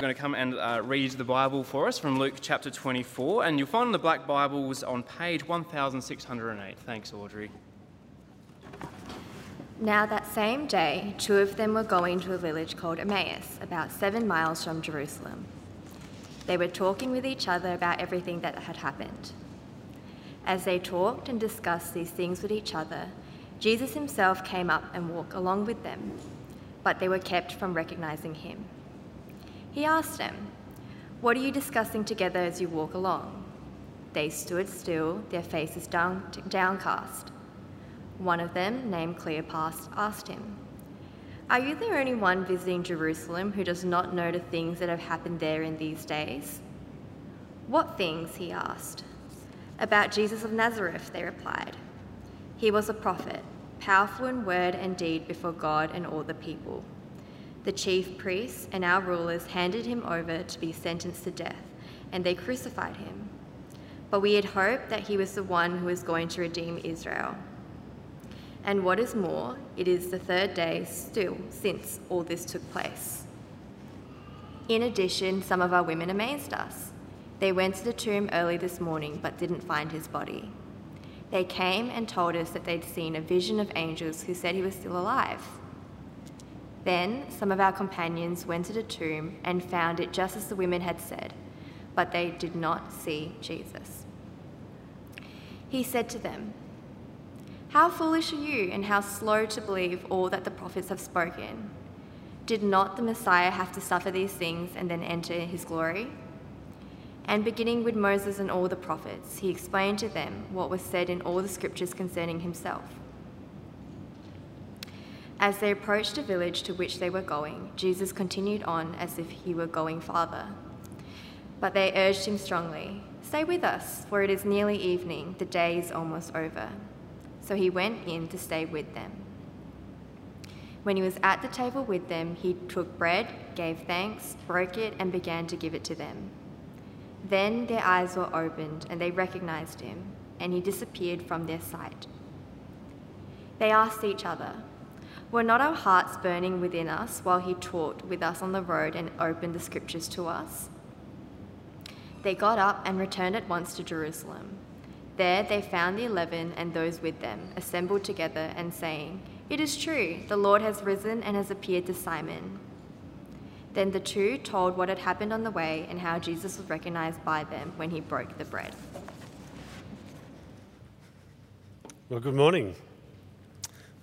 Going to come and uh, read the Bible for us from Luke chapter 24, and you'll find the Black Bibles on page 1608. Thanks, Audrey. Now, that same day, two of them were going to a village called Emmaus, about seven miles from Jerusalem. They were talking with each other about everything that had happened. As they talked and discussed these things with each other, Jesus himself came up and walked along with them, but they were kept from recognizing him. He asked them, What are you discussing together as you walk along? They stood still, their faces down, downcast. One of them, named Cleopas, asked him, Are you the only one visiting Jerusalem who does not know the things that have happened there in these days? What things? he asked. About Jesus of Nazareth, they replied. He was a prophet, powerful in word and deed before God and all the people. The chief priests and our rulers handed him over to be sentenced to death, and they crucified him. But we had hoped that he was the one who was going to redeem Israel. And what is more, it is the third day still since all this took place. In addition, some of our women amazed us. They went to the tomb early this morning but didn't find his body. They came and told us that they'd seen a vision of angels who said he was still alive. Then some of our companions went to the tomb and found it just as the women had said, but they did not see Jesus. He said to them, How foolish are you, and how slow to believe all that the prophets have spoken? Did not the Messiah have to suffer these things and then enter his glory? And beginning with Moses and all the prophets, he explained to them what was said in all the scriptures concerning himself. As they approached the village to which they were going, Jesus continued on as if he were going farther. But they urged him strongly, Stay with us, for it is nearly evening, the day is almost over. So he went in to stay with them. When he was at the table with them, he took bread, gave thanks, broke it, and began to give it to them. Then their eyes were opened, and they recognized him, and he disappeared from their sight. They asked each other, were not our hearts burning within us while he taught with us on the road and opened the scriptures to us? They got up and returned at once to Jerusalem. There they found the eleven and those with them, assembled together and saying, It is true, the Lord has risen and has appeared to Simon. Then the two told what had happened on the way and how Jesus was recognized by them when he broke the bread. Well, good morning.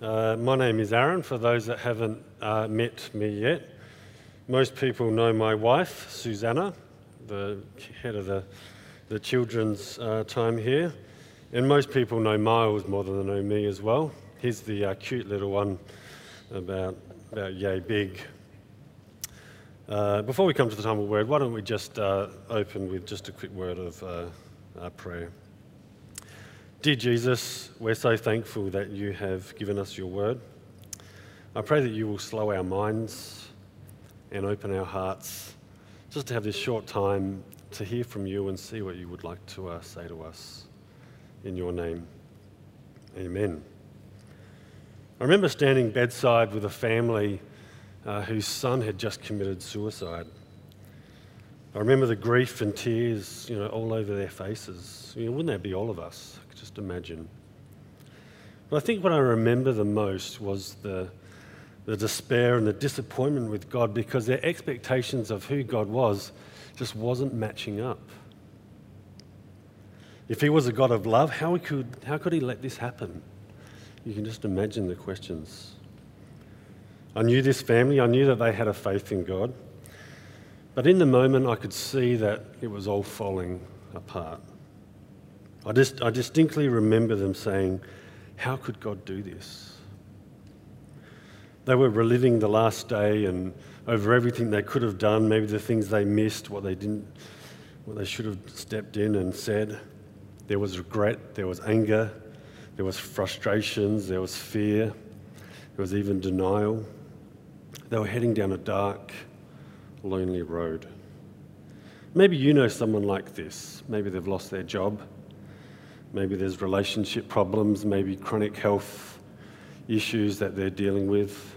Uh, my name is Aaron, for those that haven't uh, met me yet. Most people know my wife, Susanna, the head of the, the children's uh, time here. And most people know Miles more than they know me as well. He's the uh, cute little one, about, about yay big. Uh, before we come to the time of word, why don't we just uh, open with just a quick word of prayer. Dear Jesus, we're so thankful that you have given us your word. I pray that you will slow our minds and open our hearts just to have this short time to hear from you and see what you would like to uh, say to us. In your name, amen. I remember standing bedside with a family uh, whose son had just committed suicide. I remember the grief and tears, you know, all over their faces. You know, wouldn't that be all of us? I could just imagine. But I think what I remember the most was the, the despair and the disappointment with God because their expectations of who God was just wasn't matching up. If He was a God of love, how could, how could He let this happen? You can just imagine the questions. I knew this family, I knew that they had a faith in God. But in the moment, I could see that it was all falling apart. I, just, I distinctly remember them saying, How could God do this? They were reliving the last day and over everything they could have done, maybe the things they missed, what they didn't, what they should have stepped in and said. There was regret, there was anger, there was frustrations, there was fear, there was even denial. They were heading down a dark, lonely road. Maybe you know someone like this. Maybe they've lost their job. Maybe there's relationship problems, maybe chronic health issues that they're dealing with.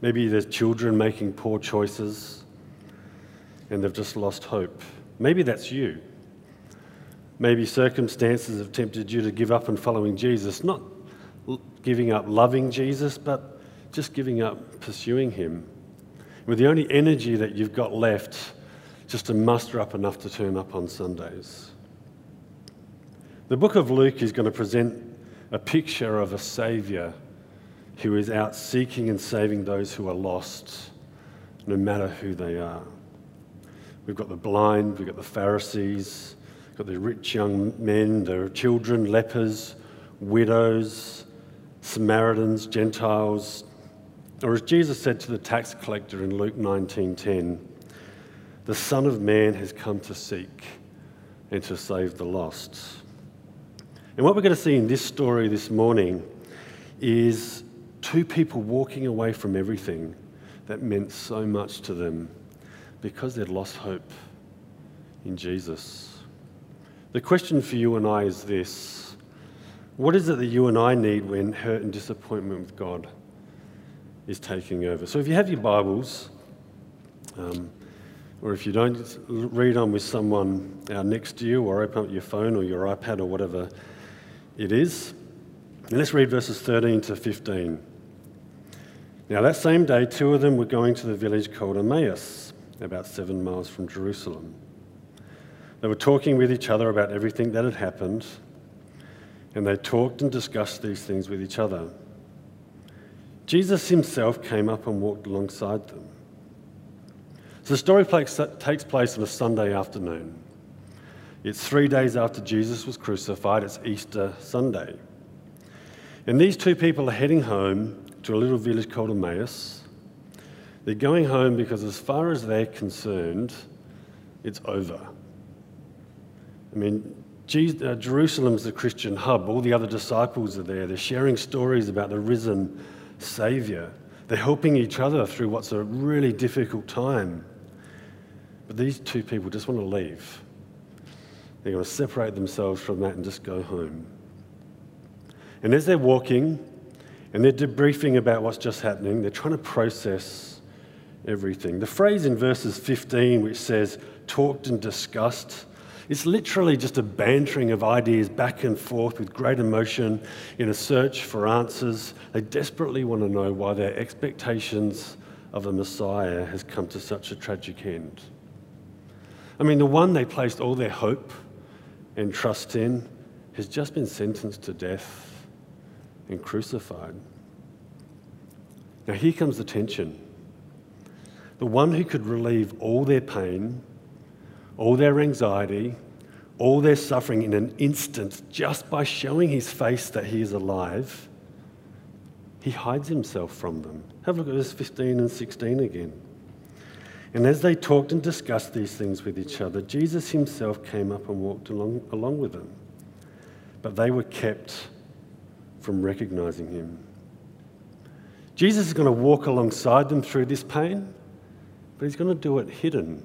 Maybe there's children making poor choices. and they've just lost hope. Maybe that's you. Maybe circumstances have tempted you to give up on following Jesus, not giving up loving Jesus, but just giving up pursuing him. With the only energy that you've got left just to muster up enough to turn up on Sundays. The book of Luke is going to present a picture of a Saviour who is out seeking and saving those who are lost, no matter who they are. We've got the blind, we've got the Pharisees, we've got the rich young men, the children, lepers, widows, Samaritans, Gentiles. Or as Jesus said to the tax collector in Luke 19:10, the Son of Man has come to seek and to save the lost. And what we're going to see in this story this morning is two people walking away from everything that meant so much to them because they'd lost hope in Jesus. The question for you and I is this What is it that you and I need when hurt and disappointment with God is taking over? So if you have your Bibles, um, or if you don't, read on with someone uh, next to you, or open up your phone or your iPad or whatever it is. And let's read verses 13 to 15. Now, that same day, two of them were going to the village called Emmaus, about seven miles from Jerusalem. They were talking with each other about everything that had happened, and they talked and discussed these things with each other. Jesus himself came up and walked alongside them. So the story takes place on a Sunday afternoon. It's three days after Jesus was crucified, it's Easter Sunday. And these two people are heading home to a little village called Emmaus. They're going home because, as far as they're concerned, it's over. I mean, uh, Jerusalem's the Christian hub. All the other disciples are there. They're sharing stories about the risen Saviour. They're helping each other through what's a really difficult time. But these two people just want to leave. They're going to separate themselves from that and just go home. And as they're walking and they're debriefing about what's just happening, they're trying to process everything. The phrase in verses 15, which says, talked and discussed, it's literally just a bantering of ideas back and forth with great emotion in a search for answers. They desperately want to know why their expectations of a Messiah has come to such a tragic end. I mean, the one they placed all their hope and trust in has just been sentenced to death and crucified. Now, here comes the tension. The one who could relieve all their pain, all their anxiety, all their suffering in an instant just by showing his face that he is alive, he hides himself from them. Have a look at verse 15 and 16 again. And as they talked and discussed these things with each other, Jesus himself came up and walked along, along with them. But they were kept from recognizing him. Jesus is going to walk alongside them through this pain, but he's going to do it hidden.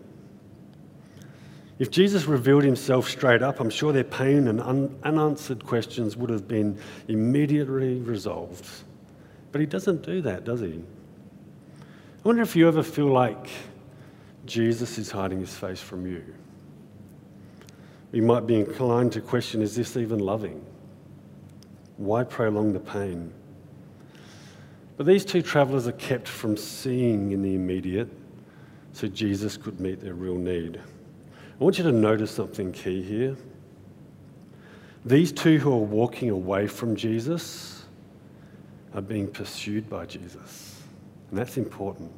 If Jesus revealed himself straight up, I'm sure their pain and un- unanswered questions would have been immediately resolved. But he doesn't do that, does he? I wonder if you ever feel like Jesus is hiding his face from you. You might be inclined to question is this even loving? Why prolong the pain? But these two travelers are kept from seeing in the immediate so Jesus could meet their real need. I want you to notice something key here. These two who are walking away from Jesus are being pursued by Jesus. And that's important.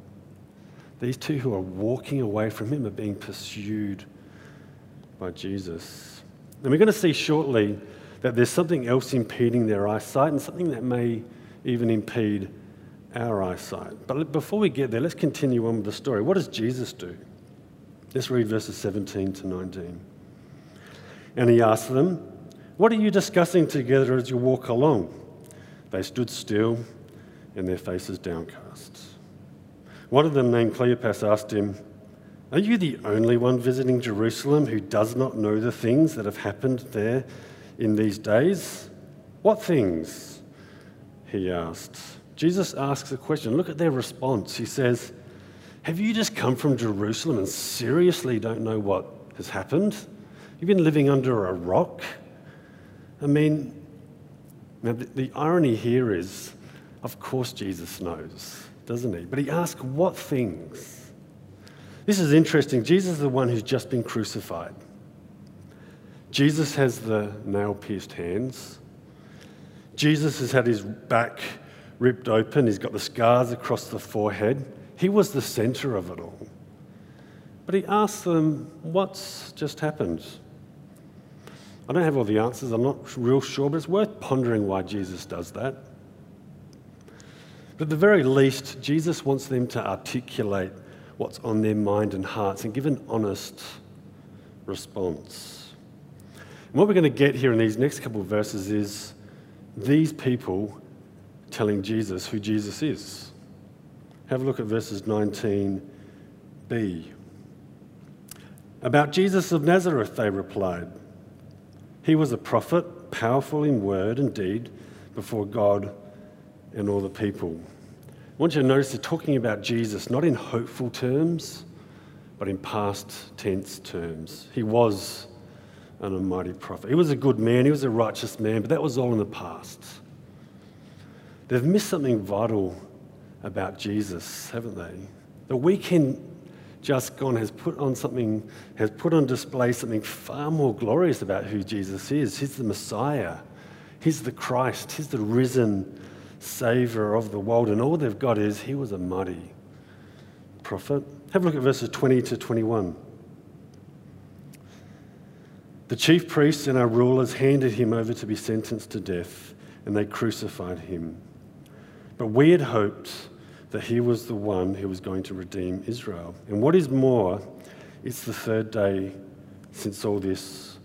These two who are walking away from him are being pursued by Jesus. And we're going to see shortly that there's something else impeding their eyesight and something that may even impede our eyesight. But before we get there, let's continue on with the story. What does Jesus do? Let's read verses 17 to 19. And he asked them, What are you discussing together as you walk along? They stood still and their faces downcast. One of them, named Cleopas, asked him, Are you the only one visiting Jerusalem who does not know the things that have happened there in these days? What things? He asked. Jesus asks a question. Look at their response. He says, Have you just come from Jerusalem and seriously don't know what has happened? You've been living under a rock? I mean, the irony here is, of course, Jesus knows, doesn't he? But he asks, What things? This is interesting. Jesus is the one who's just been crucified. Jesus has the nail pierced hands. Jesus has had his back ripped open. He's got the scars across the forehead. He was the center of it all. But he asks them, What's just happened? I don't have all the answers, I'm not real sure, but it's worth pondering why Jesus does that. But at the very least, Jesus wants them to articulate what's on their mind and hearts and give an honest response. And what we're going to get here in these next couple of verses is these people telling Jesus who Jesus is. Have a look at verses 19b. About Jesus of Nazareth, they replied. He was a prophet, powerful in word and deed before God and all the people. I want you to notice they're talking about Jesus not in hopeful terms, but in past tense terms. He was an almighty prophet. He was a good man, he was a righteous man, but that was all in the past. They've missed something vital about Jesus, haven't they? The weekend just gone has put on something, has put on display something far more glorious about who Jesus is. He's the Messiah, He's the Christ, He's the risen Savior of the world, and all they've got is He was a mighty prophet. Have a look at verses 20 to 21. The chief priests and our rulers handed him over to be sentenced to death, and they crucified him. But we had hoped that he was the one who was going to redeem Israel. And what is more, it's the third day since all this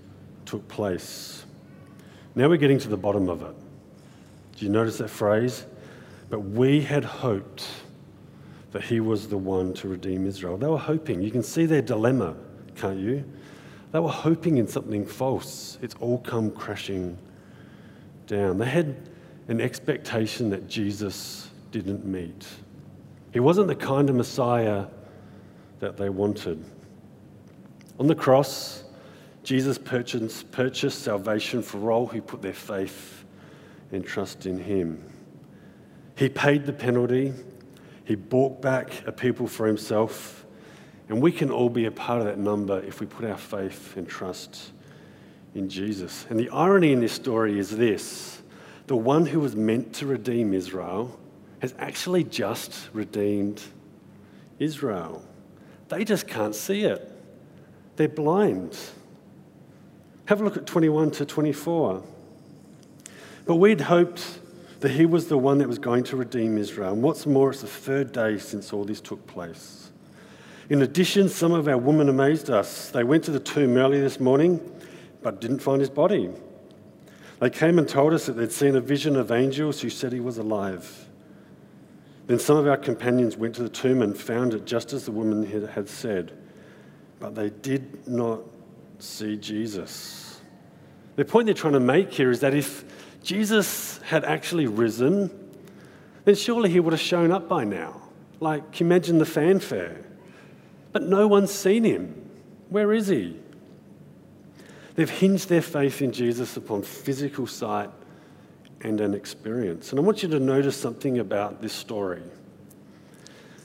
took place. Now we're getting to the bottom of it. Do you notice that phrase? But we had hoped that he was the one to redeem Israel. They were hoping. You can see their dilemma, can't you? They were hoping in something false. It's all come crashing down. They had an expectation that Jesus didn't meet. He wasn't the kind of Messiah that they wanted. On the cross, Jesus purchased, purchased salvation for all who put their faith and trust in him. He paid the penalty, he bought back a people for himself, and we can all be a part of that number if we put our faith and trust in Jesus. And the irony in this story is this the one who was meant to redeem Israel has actually just redeemed Israel. They just can't see it, they're blind. Have a look at 21 to 24. But we'd hoped that he was the one that was going to redeem Israel. And what's more, it's the third day since all this took place. In addition, some of our women amazed us. They went to the tomb early this morning, but didn't find his body. They came and told us that they'd seen a vision of angels who said he was alive. Then some of our companions went to the tomb and found it just as the woman had said, but they did not see Jesus. The point they're trying to make here is that if Jesus had actually risen, then surely he would have shown up by now. Like, can you imagine the fanfare. But no one's seen him. Where is he? They've hinged their faith in Jesus upon physical sight and an experience. And I want you to notice something about this story.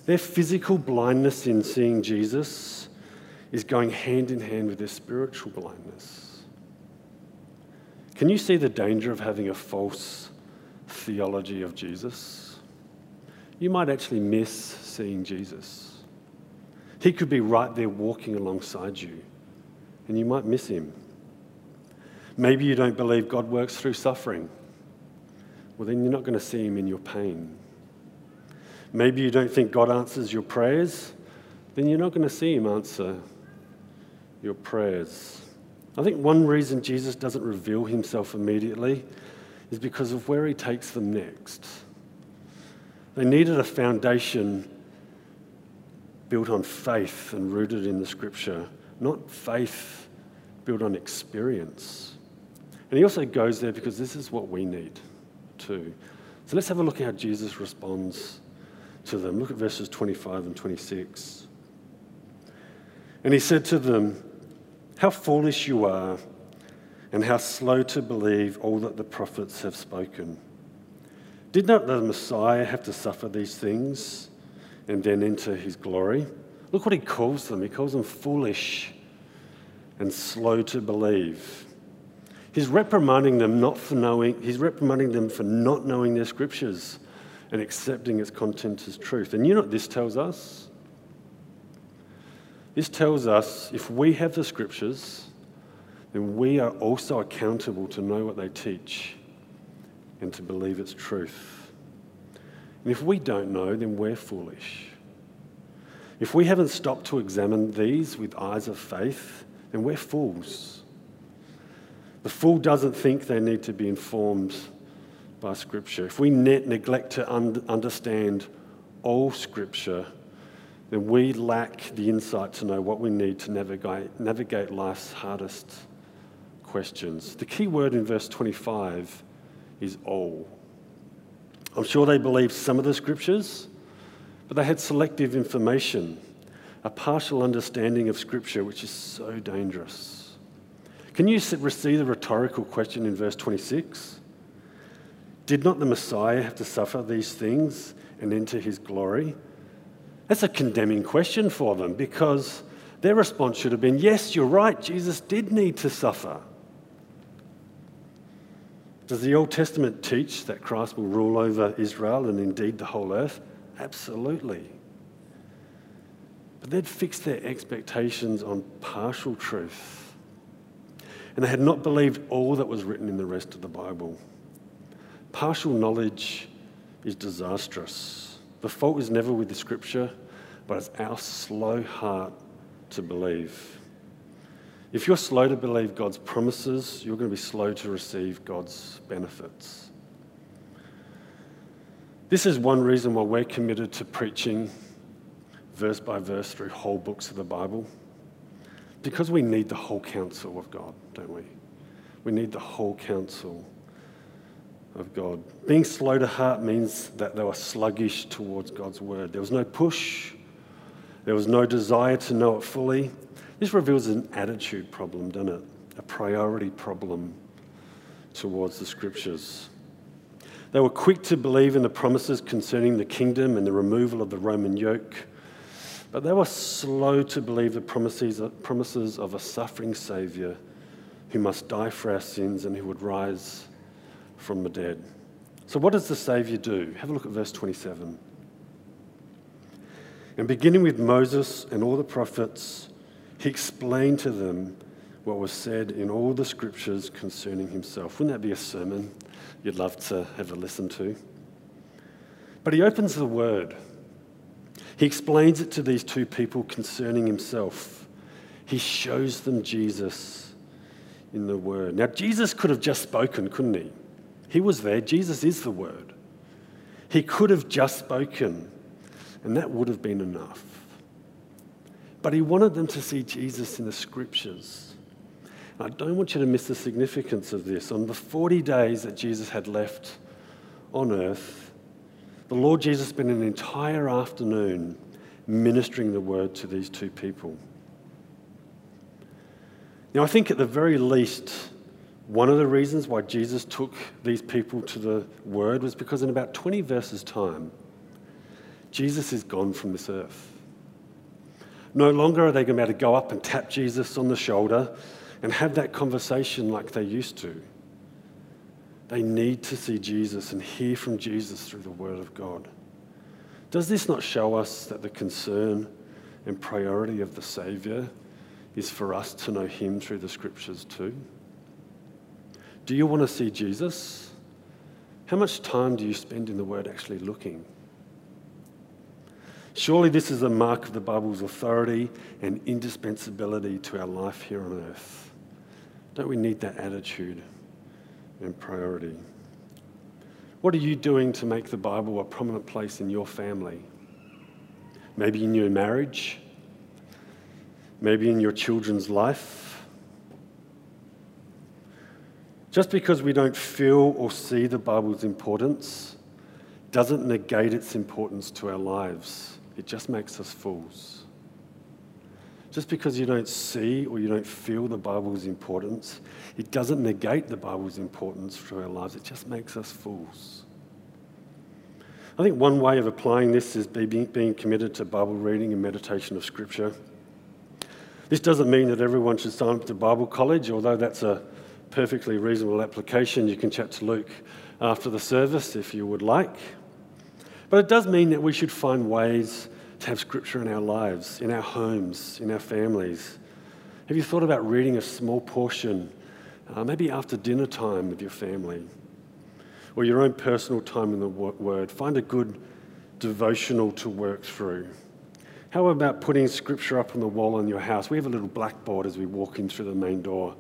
Their physical blindness in seeing Jesus is going hand in hand with their spiritual blindness. Can you see the danger of having a false theology of Jesus? You might actually miss seeing Jesus. He could be right there walking alongside you, and you might miss him. Maybe you don't believe God works through suffering well, then you're not going to see Him in your pain. Maybe you don't think God answers your prayers, then you're not going to see Him answer your prayers. I think one reason Jesus doesn't reveal Himself immediately is because of where He takes them next. They needed a foundation built on faith and rooted in the Scripture, not faith built on experience. And He also goes there because this is what we need too. So let's have a look at how Jesus responds to them. Look at verses 25 and 26. And he said to them, How foolish you are, and how slow to believe all that the prophets have spoken. Did not the Messiah have to suffer these things and then enter his glory? Look what he calls them. He calls them foolish and slow to believe. He's reprimanding them not for knowing, he's reprimanding them for not knowing their scriptures and accepting its content as truth. And you know what this tells us? This tells us if we have the scriptures, then we are also accountable to know what they teach and to believe its truth. And if we don't know, then we're foolish. If we haven't stopped to examine these with eyes of faith, then we're fools. The fool doesn't think they need to be informed by Scripture. If we ne- neglect to un- understand all Scripture, then we lack the insight to know what we need to navigate, navigate life's hardest questions. The key word in verse 25 is all. I'm sure they believed some of the Scriptures, but they had selective information, a partial understanding of Scripture, which is so dangerous. Can you see the rhetorical question in verse 26? Did not the Messiah have to suffer these things and enter his glory? That's a condemning question for them because their response should have been yes, you're right, Jesus did need to suffer. Does the Old Testament teach that Christ will rule over Israel and indeed the whole earth? Absolutely. But they'd fixed their expectations on partial truth. And they had not believed all that was written in the rest of the Bible. Partial knowledge is disastrous. The fault is never with the scripture, but it's our slow heart to believe. If you're slow to believe God's promises, you're going to be slow to receive God's benefits. This is one reason why we're committed to preaching verse by verse through whole books of the Bible. Because we need the whole counsel of God, don't we? We need the whole counsel of God. Being slow to heart means that they were sluggish towards God's word. There was no push, there was no desire to know it fully. This reveals an attitude problem, doesn't it? A priority problem towards the scriptures. They were quick to believe in the promises concerning the kingdom and the removal of the Roman yoke, but they were slow to believe the promises, of a suffering Saviour who must die for our sins and who would rise from the dead. So, what does the Saviour do? Have a look at verse 27. And beginning with Moses and all the prophets, he explained to them what was said in all the scriptures concerning himself. Wouldn't that be a sermon you'd love to have a listen to? But he opens the word. He explains it to these two people concerning himself. He shows them Jesus in the word. Now, Jesus could have just spoken, couldn't he? He was there. Jesus is the Word. He could have just spoken, and that would have been enough. But he wanted them to see Jesus in the scriptures. I don't want you to miss the significance of this. On the 40 days that Jesus had left on earth, the Lord Jesus spent an entire afternoon ministering the word to these two people. Now, I think at the very least, one of the reasons why Jesus took these people to the Word was because in about 20 verses' time, Jesus is gone from this earth. No longer are they going to be able to go up and tap Jesus on the shoulder and have that conversation like they used to. They need to see Jesus and hear from Jesus through the Word of God. Does this not show us that the concern and priority of the Saviour is for us to know Him through the Scriptures too? Do you want to see Jesus? How much time do you spend in the Word actually looking? Surely this is a mark of the Bible's authority and indispensability to our life here on earth. Don't we need that attitude and priority? What are you doing to make the Bible a prominent place in your family? Maybe in your marriage, maybe in your children's life Just because we don't feel or see the Bible's importance doesn't negate its importance to our lives, it just makes us fools. Just because you don't see or you don't feel the Bible's importance, it doesn't negate the Bible's importance to our lives, it just makes us fools. I think one way of applying this is being committed to Bible reading and meditation of Scripture. This doesn't mean that everyone should sign up to Bible college, although that's a perfectly reasonable application. You can chat to Luke after the service if you would like. But it does mean that we should find ways to have Scripture in our lives, in our homes, in our families. Have you thought about reading a small portion, uh, maybe after dinner time with your family? or your own personal time in the Word. Find a good devotional to work through. How about putting scripture up on the wall in your house? We have a little blackboard as we walk in through the main door,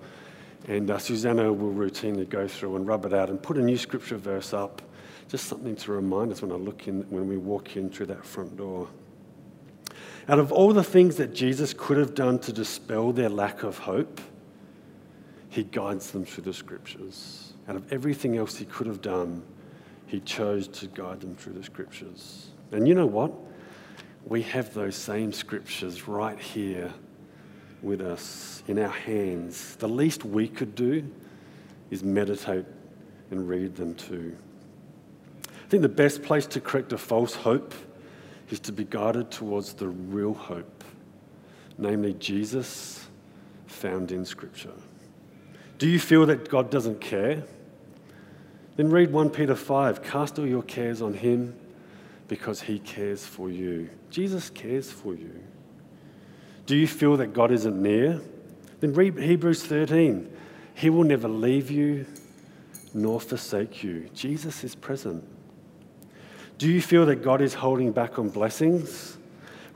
and uh, Susanna will routinely go through and rub it out and put a new scripture verse up. Just something to remind us when I look in, when we walk in through that front door. Out of all the things that Jesus could have done to dispel their lack of hope, he guides them through the scriptures. Out of everything else he could have done, he chose to guide them through the scriptures. And you know what? We have those same scriptures right here with us in our hands. The least we could do is meditate and read them too. I think the best place to correct a false hope is to be guided towards the real hope, namely Jesus found in Scripture. Do you feel that God doesn't care? Then read 1 Peter 5 Cast all your cares on him because he cares for you. Jesus cares for you. Do you feel that God isn't near? Then read Hebrews 13. He will never leave you nor forsake you. Jesus is present. Do you feel that God is holding back on blessings?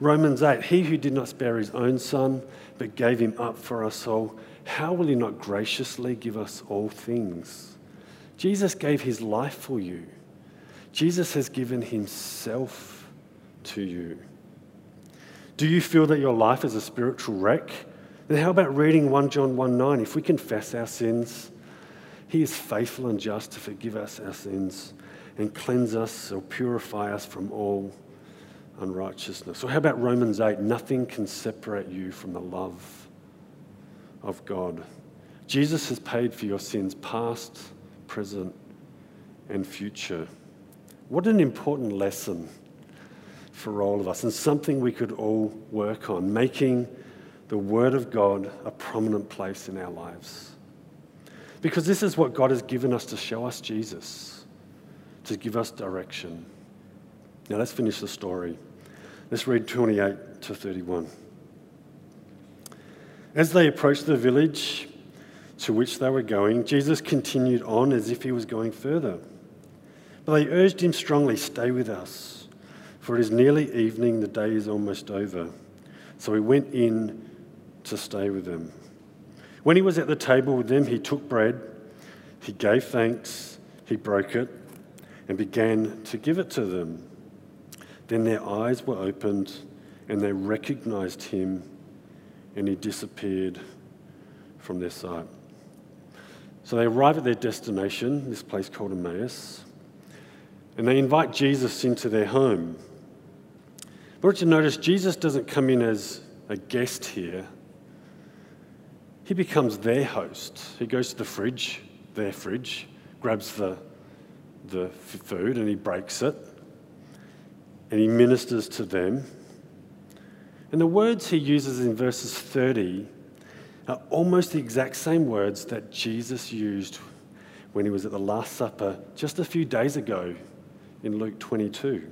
Romans 8 He who did not spare his own son, but gave him up for us all, how will he not graciously give us all things? Jesus gave his life for you. Jesus has given himself to you. Do you feel that your life is a spiritual wreck? Then how about reading 1 John 1 9? If we confess our sins, he is faithful and just to forgive us our sins and cleanse us or purify us from all unrighteousness. Or how about Romans 8? Nothing can separate you from the love of God. Jesus has paid for your sins, past, present, and future. What an important lesson for all of us, and something we could all work on, making the Word of God a prominent place in our lives. Because this is what God has given us to show us Jesus, to give us direction. Now let's finish the story. Let's read 28 to 31. As they approached the village, to which they were going, Jesus continued on as if he was going further. But they urged him strongly, Stay with us, for it is nearly evening, the day is almost over. So he went in to stay with them. When he was at the table with them, he took bread, he gave thanks, he broke it, and began to give it to them. Then their eyes were opened, and they recognized him, and he disappeared from their sight. So they arrive at their destination, this place called Emmaus, and they invite Jesus into their home. But you notice, Jesus doesn't come in as a guest here. He becomes their host. He goes to the fridge, their fridge, grabs the, the food and he breaks it, and he ministers to them. And the words he uses in verses 30 are almost the exact same words that Jesus used when he was at the Last Supper just a few days ago in Luke 22.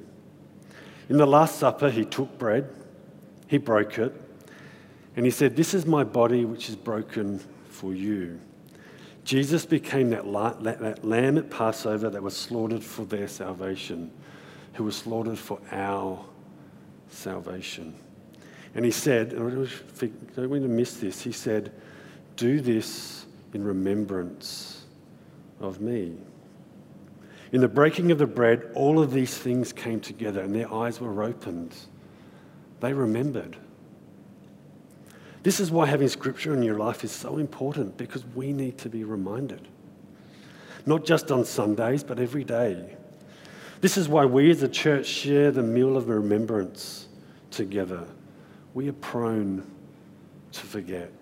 In the Last Supper, he took bread, he broke it, and he said, This is my body which is broken for you. Jesus became that, that lamb at Passover that was slaughtered for their salvation, who was slaughtered for our salvation. And he said, and don't want to miss this, he said, Do this in remembrance of me. In the breaking of the bread, all of these things came together and their eyes were opened. They remembered. This is why having scripture in your life is so important because we need to be reminded. Not just on Sundays, but every day. This is why we as a church share the meal of remembrance together. We are prone to forget.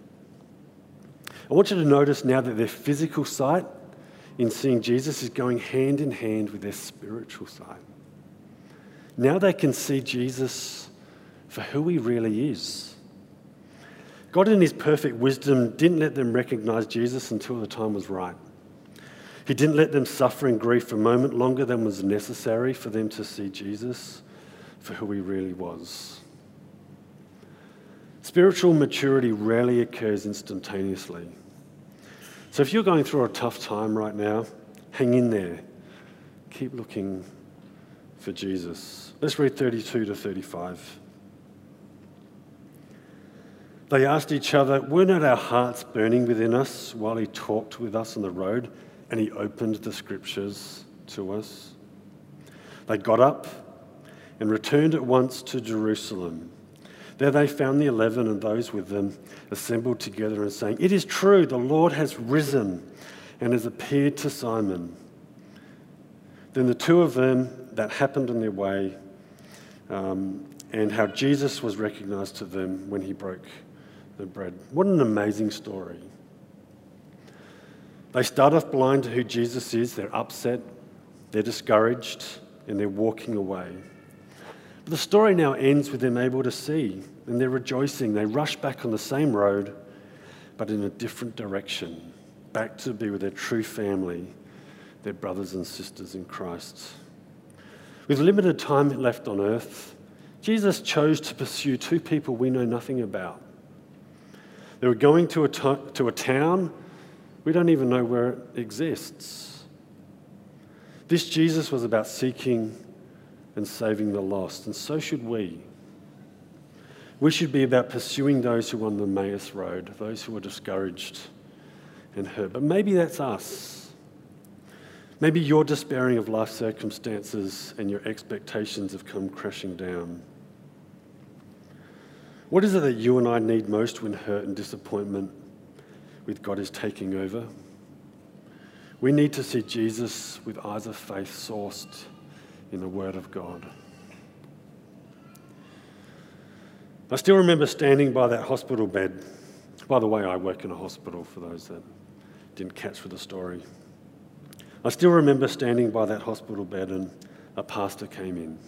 I want you to notice now that their physical sight in seeing Jesus is going hand in hand with their spiritual sight. Now they can see Jesus for who he really is. God, in his perfect wisdom, didn't let them recognize Jesus until the time was right. He didn't let them suffer in grief a moment longer than was necessary for them to see Jesus for who he really was. Spiritual maturity rarely occurs instantaneously. So if you're going through a tough time right now, hang in there. Keep looking for Jesus. Let's read 32 to 35. They asked each other, Were not our hearts burning within us while he talked with us on the road and he opened the scriptures to us? They got up and returned at once to Jerusalem. There they found the eleven and those with them assembled together and saying, It is true, the Lord has risen and has appeared to Simon. Then the two of them that happened on their way, um, and how Jesus was recognized to them when he broke the bread. What an amazing story. They start off blind to who Jesus is, they're upset, they're discouraged, and they're walking away. But the story now ends with them able to see, and they're rejoicing. They rush back on the same road, but in a different direction, back to be with their true family, their brothers and sisters in Christ. With limited time left on earth, Jesus chose to pursue two people we know nothing about. They were going to a, to, to a town we don't even know where it exists. This Jesus was about seeking and saving the lost, and so should we. We should be about pursuing those who are on the Emmaus Road, those who are discouraged and hurt. But maybe that's us. Maybe you're despairing of life circumstances and your expectations have come crashing down. What is it that you and I need most when hurt and disappointment with God is taking over? We need to see Jesus with eyes of faith sourced in the Word of God. I still remember standing by that hospital bed. By the way, I work in a hospital for those that didn't catch for the story. I still remember standing by that hospital bed and a pastor came in.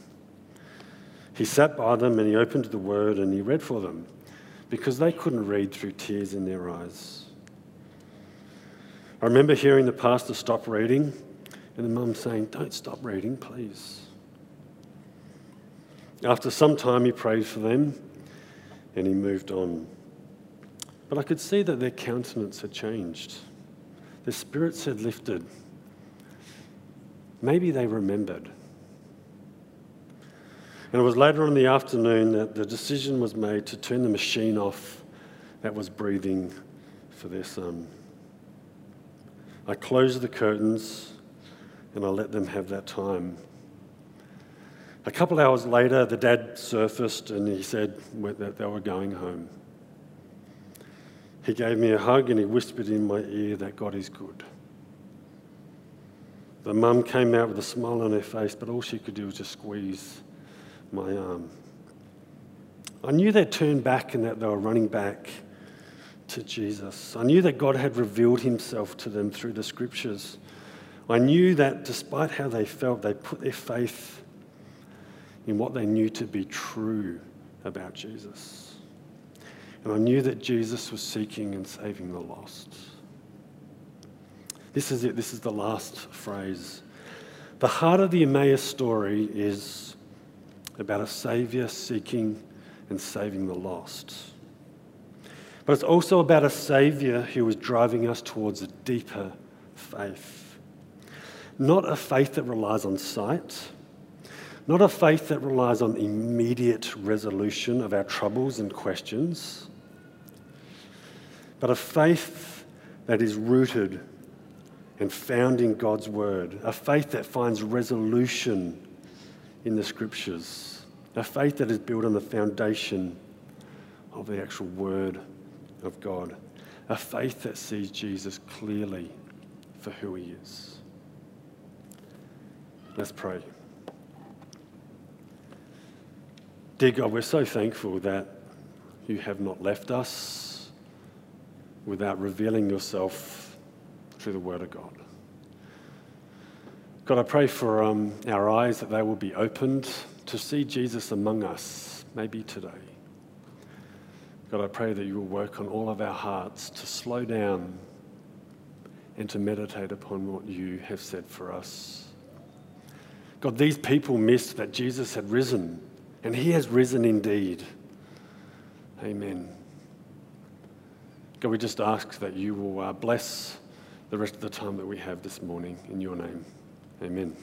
He sat by them and he opened the word and he read for them because they couldn't read through tears in their eyes. I remember hearing the pastor stop reading and the mum saying, Don't stop reading, please. After some time, he prayed for them and he moved on. But I could see that their countenance had changed, their spirits had lifted. Maybe they remembered. And it was later in the afternoon that the decision was made to turn the machine off that was breathing for their son. Um, I closed the curtains and I let them have that time. A couple hours later, the dad surfaced and he said that they were going home. He gave me a hug and he whispered in my ear that God is good. The mum came out with a smile on her face, but all she could do was just squeeze my arm. I knew they'd turned back and that they were running back to Jesus. I knew that God had revealed himself to them through the scriptures. I knew that despite how they felt, they put their faith in what they knew to be true about Jesus. And I knew that Jesus was seeking and saving the lost. This is it. This is the last phrase. The heart of the Emmaus story is about a Saviour seeking and saving the lost. But it's also about a Saviour who is driving us towards a deeper faith. Not a faith that relies on sight, not a faith that relies on immediate resolution of our troubles and questions, but a faith that is rooted and found in God's Word, a faith that finds resolution in the scriptures, a faith that is built on the foundation of the actual Word of God, a faith that sees Jesus clearly for who He is. Let's pray. Dear God, we're so thankful that you have not left us without revealing yourself through the Word of God. God, I pray for um, our eyes that they will be opened to see Jesus among us, maybe today. God, I pray that you will work on all of our hearts to slow down and to meditate upon what you have said for us. God, these people missed that Jesus had risen, and he has risen indeed. Amen. God, we just ask that you will uh, bless the rest of the time that we have this morning in your name. Amen.